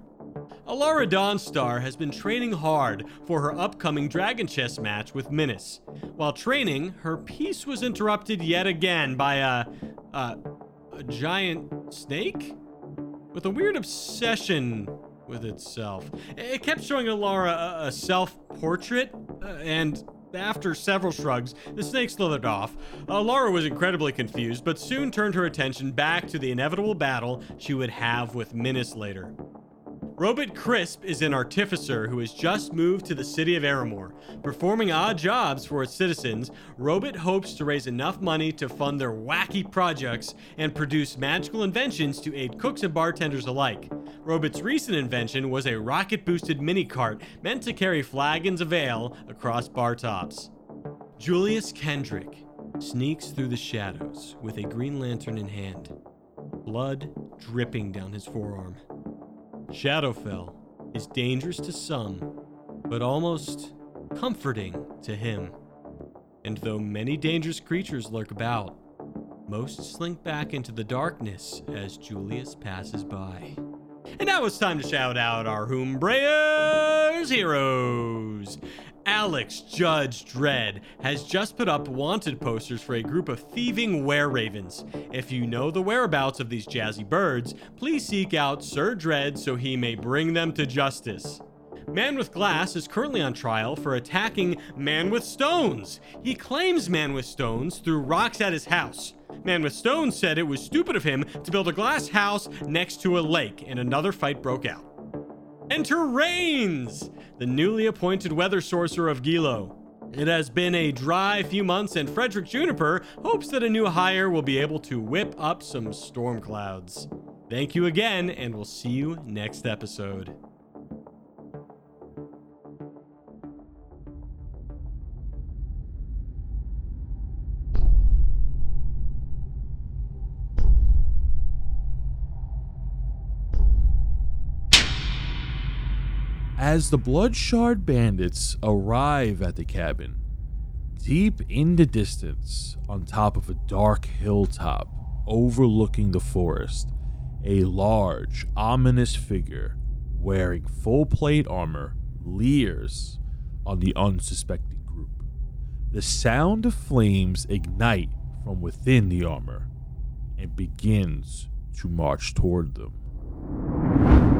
Alara Dawnstar has been training hard for her upcoming Dragon Chess match with Minas. While training, her peace was interrupted yet again by a, a, a giant snake with a weird obsession with itself. It kept showing Alara a, a self-portrait, uh, and after several shrugs, the snake slithered off. Laura was incredibly confused, but soon turned her attention back to the inevitable battle she would have with Minas later. Robert Crisp is an artificer who has just moved to the city of Aramore. Performing odd jobs for its citizens, Robert hopes to raise enough money to fund their wacky projects and produce magical inventions to aid cooks and bartenders alike. Robert's recent invention was a rocket boosted mini cart meant to carry flagons of ale across bar tops. Julius Kendrick sneaks through the shadows with a green lantern in hand, blood dripping down his forearm. Shadowfell is dangerous to some, but almost comforting to him. And though many dangerous creatures lurk about, most slink back into the darkness as Julius passes by. And now it's time to shout out our Hoombrayers heroes. Alex Judge Dredd has just put up wanted posters for a group of thieving were ravens. If you know the whereabouts of these jazzy birds, please seek out Sir Dredd so he may bring them to justice. Man with Glass is currently on trial for attacking Man with Stones. He claims Man with Stones threw rocks at his house. Man with Stones said it was stupid of him to build a glass house next to a lake, and another fight broke out. Enter Rains, the newly appointed weather sorcerer of Gilo. It has been a dry few months, and Frederick Juniper hopes that a new hire will be able to whip up some storm clouds. Thank you again, and we'll see you next episode. As the Bloodshard bandits arrive at the cabin, deep in the distance, on top of a dark hilltop overlooking the forest, a large, ominous figure wearing full plate armor leers on the unsuspecting group. The sound of flames ignite from within the armor and begins to march toward them.